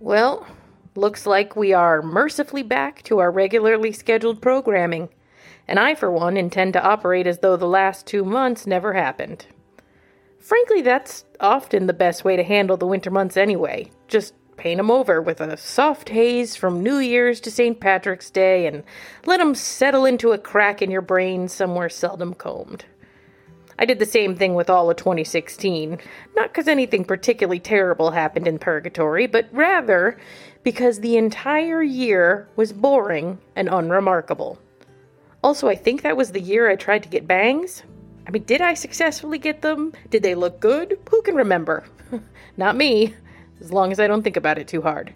Well, looks like we are mercifully back to our regularly scheduled programming, and I, for one, intend to operate as though the last two months never happened. Frankly, that's often the best way to handle the winter months anyway. Just paint 'em over with a soft haze from New Year's to St. Patrick's Day and let 'em settle into a crack in your brain somewhere seldom combed. I did the same thing with all of 2016, not because anything particularly terrible happened in Purgatory, but rather because the entire year was boring and unremarkable. Also, I think that was the year I tried to get bangs. I mean, did I successfully get them? Did they look good? Who can remember? Not me, as long as I don't think about it too hard.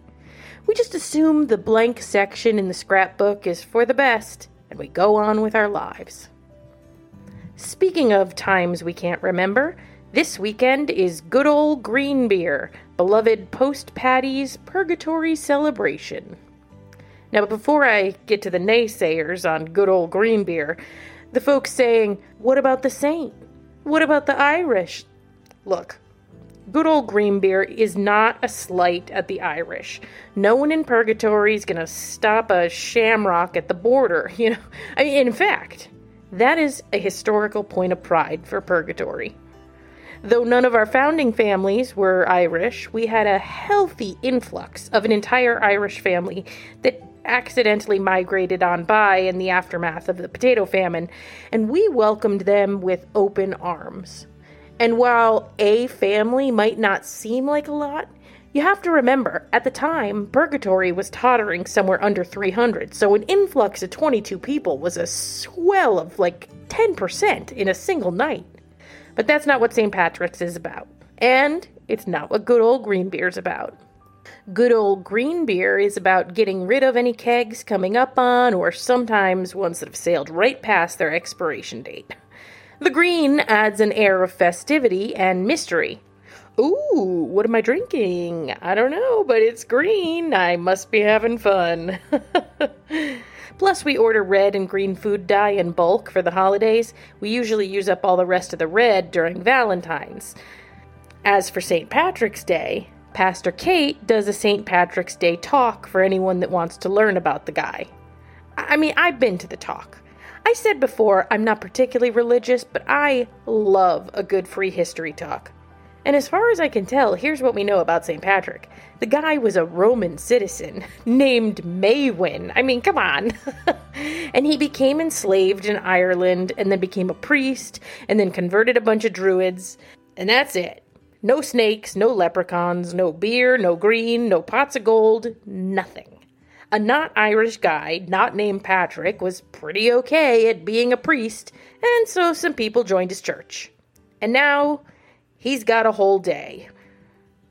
We just assume the blank section in the scrapbook is for the best, and we go on with our lives. Speaking of times we can't remember, this weekend is good old green beer, beloved post Patty's purgatory celebration. Now, before I get to the naysayers on good old green beer, the folks saying, What about the Saint? What about the Irish? Look, good old green beer is not a slight at the Irish. No one in purgatory is going to stop a shamrock at the border, you know. I mean, in fact, that is a historical point of pride for purgatory. Though none of our founding families were Irish, we had a healthy influx of an entire Irish family that accidentally migrated on by in the aftermath of the potato famine, and we welcomed them with open arms. And while a family might not seem like a lot, you have to remember, at the time, Purgatory was tottering somewhere under 300, so an influx of 22 people was a swell of like 10% in a single night. But that's not what St. Patrick's is about. And it's not what good old green beer's about. Good old green beer is about getting rid of any kegs coming up on, or sometimes ones that have sailed right past their expiration date. The green adds an air of festivity and mystery. Ooh, what am I drinking? I don't know, but it's green. I must be having fun. Plus, we order red and green food dye in bulk for the holidays. We usually use up all the rest of the red during Valentine's. As for St. Patrick's Day, Pastor Kate does a St. Patrick's Day talk for anyone that wants to learn about the guy. I mean, I've been to the talk. I said before I'm not particularly religious, but I love a good free history talk. And as far as I can tell, here's what we know about St. Patrick. The guy was a Roman citizen named Maewyn. I mean, come on. and he became enslaved in Ireland and then became a priest and then converted a bunch of druids. And that's it. No snakes, no leprechauns, no beer, no green, no pots of gold, nothing. A not Irish guy, not named Patrick, was pretty okay at being a priest, and so some people joined his church. And now he's got a whole day.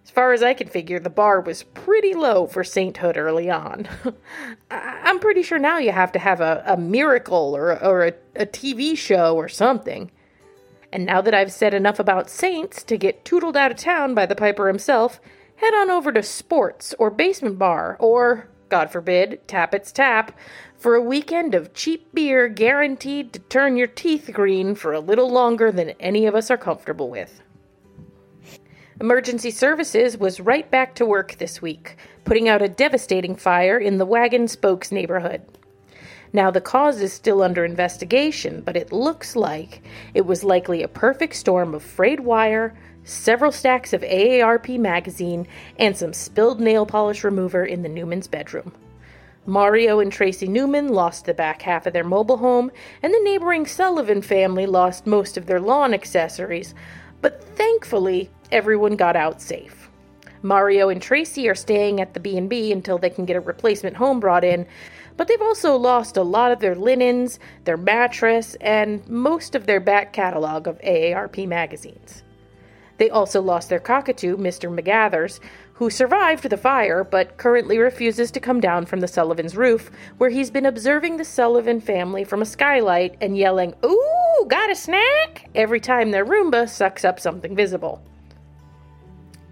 As far as I can figure, the bar was pretty low for sainthood early on. I'm pretty sure now you have to have a, a miracle or, or a, a TV show or something. And now that I've said enough about saints to get tootled out of town by the Piper himself, head on over to Sports or Basement Bar or, God forbid, Tappet's Tap for a weekend of cheap beer guaranteed to turn your teeth green for a little longer than any of us are comfortable with. Emergency Services was right back to work this week, putting out a devastating fire in the Wagon Spokes neighborhood. Now, the cause is still under investigation, but it looks like it was likely a perfect storm of frayed wire, several stacks of AARP magazine, and some spilled nail polish remover in the Newman's bedroom. Mario and Tracy Newman lost the back half of their mobile home, and the neighboring Sullivan family lost most of their lawn accessories, but thankfully, everyone got out safe. Mario and Tracy are staying at the B&B until they can get a replacement home brought in, but they've also lost a lot of their linens, their mattress, and most of their back catalog of AARP magazines. They also lost their cockatoo, Mr. McGathers, who survived the fire but currently refuses to come down from the Sullivan's roof, where he's been observing the Sullivan family from a skylight and yelling, Ooh, got a snack? every time their Roomba sucks up something visible.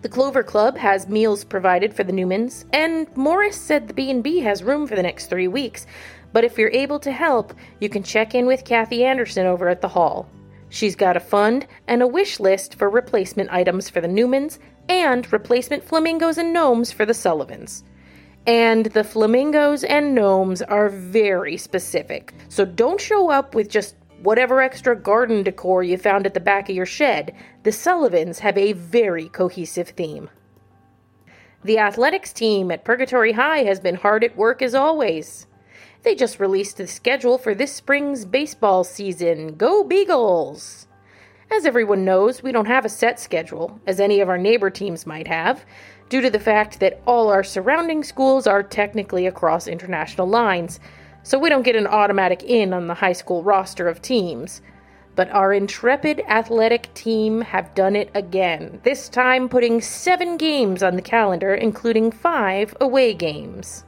The Clover Club has meals provided for the Newmans, and Morris said the B&B has room for the next 3 weeks. But if you're able to help, you can check in with Kathy Anderson over at the hall. She's got a fund and a wish list for replacement items for the Newmans and replacement flamingos and gnomes for the Sullivans. And the flamingos and gnomes are very specific, so don't show up with just whatever extra garden decor you found at the back of your shed. The Sullivans have a very cohesive theme. The athletics team at Purgatory High has been hard at work as always. They just released the schedule for this spring's baseball season. Go Beagles! As everyone knows, we don't have a set schedule, as any of our neighbor teams might have, due to the fact that all our surrounding schools are technically across international lines, so we don't get an automatic in on the high school roster of teams. But our intrepid athletic team have done it again, this time putting seven games on the calendar, including five away games.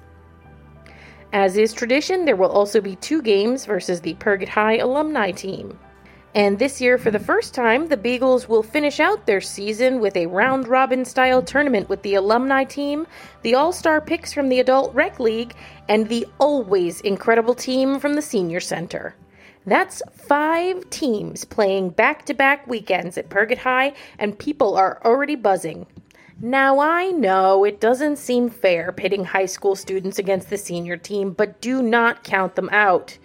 As is tradition, there will also be two games versus the Purgat High alumni team. And this year, for the first time, the Beagles will finish out their season with a round robin style tournament with the alumni team, the all star picks from the Adult Rec League, and the always incredible team from the Senior Center. That's five teams playing back to back weekends at Purgat High, and people are already buzzing. Now, I know it doesn't seem fair pitting high school students against the senior team, but do not count them out.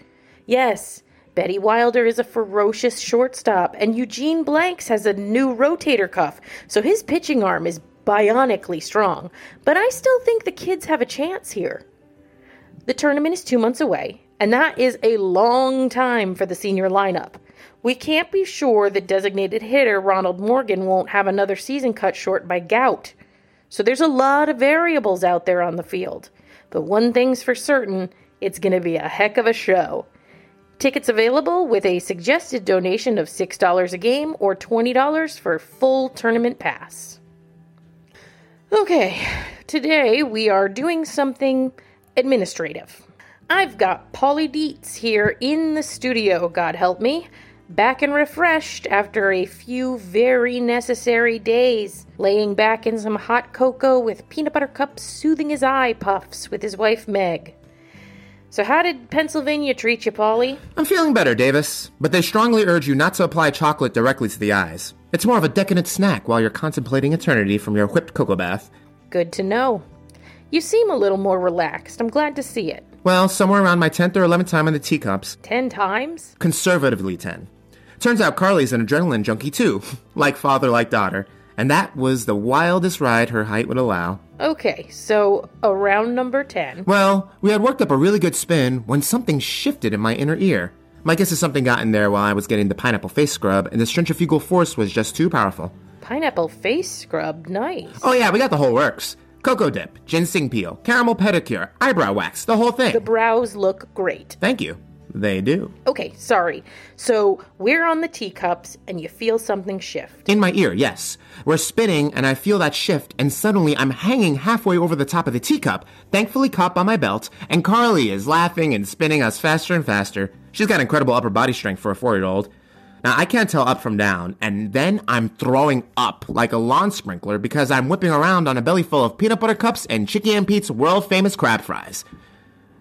Yes, Betty Wilder is a ferocious shortstop, and Eugene Blanks has a new rotator cuff, so his pitching arm is bionically strong. But I still think the kids have a chance here. The tournament is two months away, and that is a long time for the senior lineup. We can't be sure that designated hitter Ronald Morgan won't have another season cut short by gout. So there's a lot of variables out there on the field. But one thing's for certain it's going to be a heck of a show. Tickets available with a suggested donation of $6 a game or $20 for full tournament pass. Okay, today we are doing something administrative. I've got Paulie Deets here in the studio, God help me back and refreshed after a few very necessary days, laying back in some hot cocoa with peanut butter cups soothing his eye puffs with his wife Meg. So, how did Pennsylvania treat you, Paulie? I'm feeling better, Davis, but they strongly urge you not to apply chocolate directly to the eyes. It's more of a decadent snack while you're contemplating eternity from your whipped cocoa bath. Good to know. You seem a little more relaxed. I'm glad to see it. Well, somewhere around my 10th or 11th time in the teacups. Ten times? Conservatively 10. Turns out Carly's an adrenaline junkie too, like father, like daughter, and that was the wildest ride her height would allow. Okay, so around number 10. Well, we had worked up a really good spin when something shifted in my inner ear. My guess is something got in there while I was getting the pineapple face scrub, and the centrifugal force was just too powerful. Pineapple face scrub, nice. Oh, yeah, we got the whole works cocoa dip, ginseng peel, caramel pedicure, eyebrow wax, the whole thing. The brows look great. Thank you. They do. Okay, sorry. So we're on the teacups and you feel something shift. In my ear, yes. We're spinning and I feel that shift, and suddenly I'm hanging halfway over the top of the teacup, thankfully caught by my belt, and Carly is laughing and spinning us faster and faster. She's got incredible upper body strength for a four year old. Now, I can't tell up from down, and then I'm throwing up like a lawn sprinkler because I'm whipping around on a belly full of peanut butter cups and Chicky and Pete's world famous crab fries.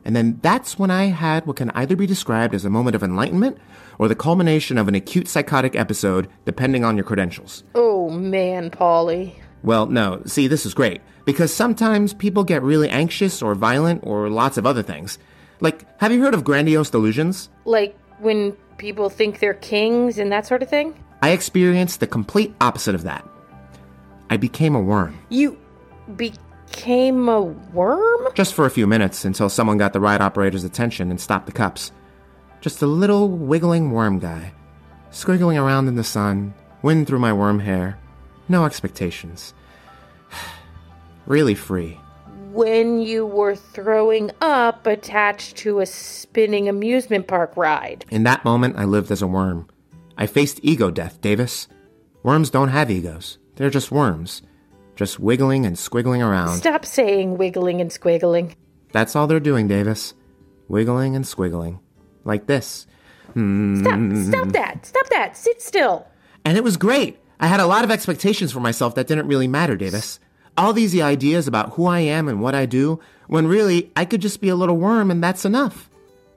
And then that's when I had what can either be described as a moment of enlightenment or the culmination of an acute psychotic episode, depending on your credentials. Oh man, Paulie. Well, no, see, this is great, because sometimes people get really anxious or violent or lots of other things. Like, have you heard of grandiose delusions? Like when people think they're kings and that sort of thing? I experienced the complete opposite of that. I became a worm. You became a worm? Just for a few minutes until someone got the ride operator's attention and stopped the cups. Just a little wiggling worm guy, squiggling around in the sun, wind through my worm hair. No expectations. really free. When you were throwing up attached to a spinning amusement park ride. In that moment, I lived as a worm. I faced ego death, Davis. Worms don't have egos. They're just worms. Just wiggling and squiggling around. Stop saying wiggling and squiggling. That's all they're doing, Davis. Wiggling and squiggling. Like this. Hmm. Stop, stop that, stop that, sit still. And it was great. I had a lot of expectations for myself that didn't really matter, Davis. All these ideas about who I am and what I do, when really I could just be a little worm and that's enough.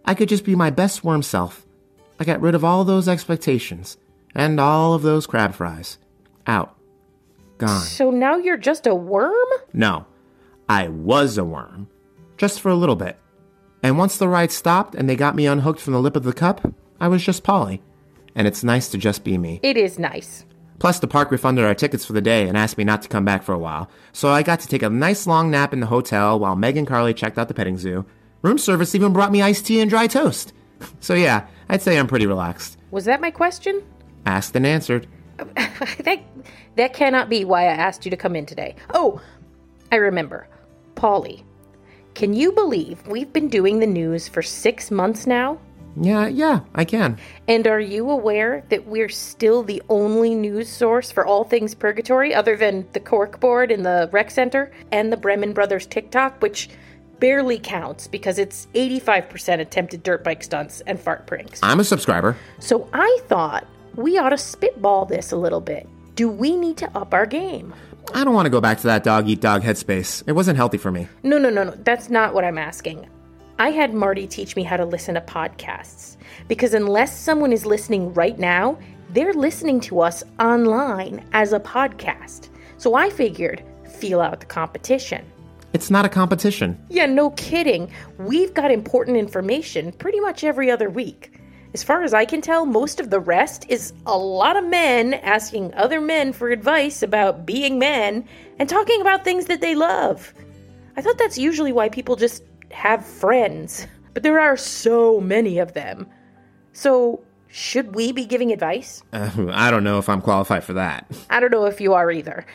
I could just be my best worm self. I got rid of all those expectations and all of those crab fries. Out. Gone. So now you're just a worm? No, I was a worm. Just for a little bit. And once the ride stopped and they got me unhooked from the lip of the cup, I was just Paulie. And it's nice to just be me. It is nice. Plus, the park refunded our tickets for the day and asked me not to come back for a while. So I got to take a nice long nap in the hotel while Meg and Carly checked out the petting zoo. Room service even brought me iced tea and dry toast. So yeah, I'd say I'm pretty relaxed. Was that my question? Asked and answered. that that cannot be why I asked you to come in today. Oh, I remember. Paulie, can you believe we've been doing the news for six months now? Yeah, yeah, I can. And are you aware that we're still the only news source for all things purgatory other than the Corkboard in the rec center and the Bremen Brothers TikTok, which barely counts because it's 85% attempted dirt bike stunts and fart pranks. I'm a subscriber. So I thought we ought to spitball this a little bit. Do we need to up our game? I don't want to go back to that dog eat dog headspace. It wasn't healthy for me. No, no, no, no. That's not what I'm asking. I had Marty teach me how to listen to podcasts because unless someone is listening right now, they're listening to us online as a podcast. So I figured, feel out the competition. It's not a competition. Yeah, no kidding. We've got important information pretty much every other week. As far as I can tell, most of the rest is a lot of men asking other men for advice about being men and talking about things that they love. I thought that's usually why people just have friends, but there are so many of them. So, should we be giving advice? Uh, I don't know if I'm qualified for that. I don't know if you are either.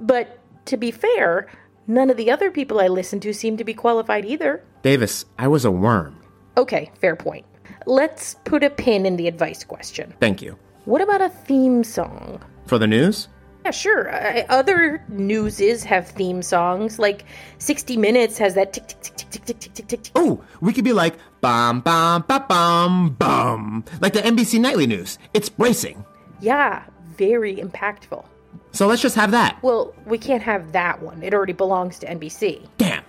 But to be fair, none of the other people I listen to seem to be qualified either. Davis, I was a worm. Okay, fair point. Let's put a pin in the advice question. Thank you. What about a theme song? For the news? Yeah, sure. Uh, other newses have theme songs. Like 60 Minutes has that tick tick tick tick tick tick tick tick tick. tick. Oh, we could be like bum bum ba bum bum, like the NBC nightly news. It's bracing. Yeah, very impactful. So let's just have that. Well, we can't have that one. It already belongs to NBC. Damn.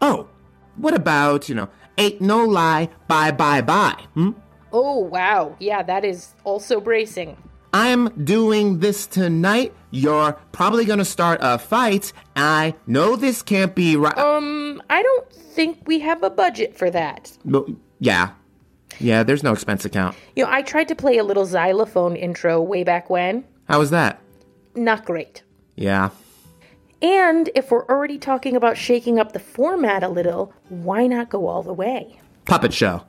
Oh, what about you know? Ain't no lie. Bye bye bye. Hmm? Oh, wow. Yeah, that is also bracing. I'm doing this tonight. You're probably gonna start a fight. I know this can't be right. Um, I don't think we have a budget for that. But, yeah, yeah. There's no expense account. You know, I tried to play a little xylophone intro way back when. How was that? Not great. Yeah. And if we're already talking about shaking up the format a little, why not go all the way? Puppet show.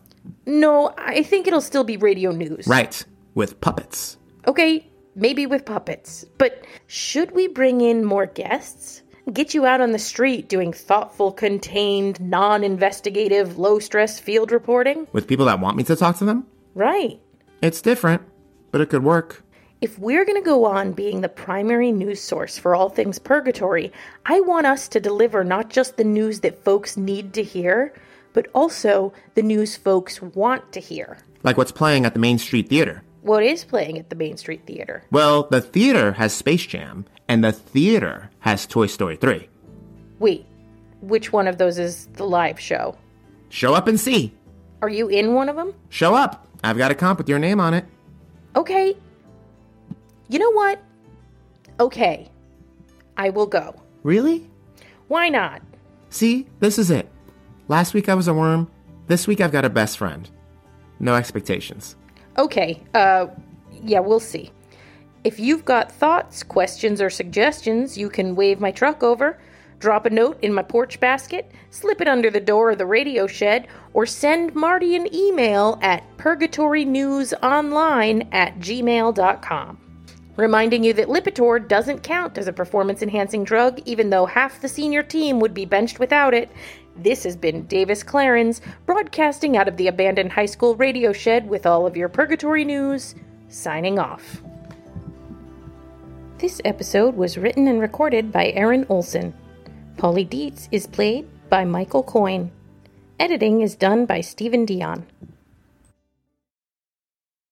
No, I think it'll still be radio news. Right. With puppets. Okay, maybe with puppets. But should we bring in more guests? Get you out on the street doing thoughtful, contained, non investigative, low stress field reporting? With people that want me to talk to them? Right. It's different, but it could work. If we're going to go on being the primary news source for all things purgatory, I want us to deliver not just the news that folks need to hear, but also the news folks want to hear. Like what's playing at the Main Street Theater. What is playing at the Main Street Theater? Well, the theater has Space Jam, and the theater has Toy Story 3. Wait, which one of those is the live show? Show up and see. Are you in one of them? Show up. I've got a comp with your name on it. Okay. You know what? Okay. I will go. Really? Why not? See, this is it. Last week I was a worm. This week I've got a best friend. No expectations. Okay, uh, yeah, we'll see. If you've got thoughts, questions, or suggestions, you can wave my truck over, drop a note in my porch basket, slip it under the door of the radio shed, or send Marty an email at purgatorynewsonline at gmail.com. Reminding you that Lipitor doesn't count as a performance enhancing drug, even though half the senior team would be benched without it. This has been Davis Clarence, broadcasting out of the abandoned high school radio shed with all of your purgatory news, signing off. This episode was written and recorded by Erin Olson. Paulie Deets is played by Michael Coyne. Editing is done by Steven Dionne.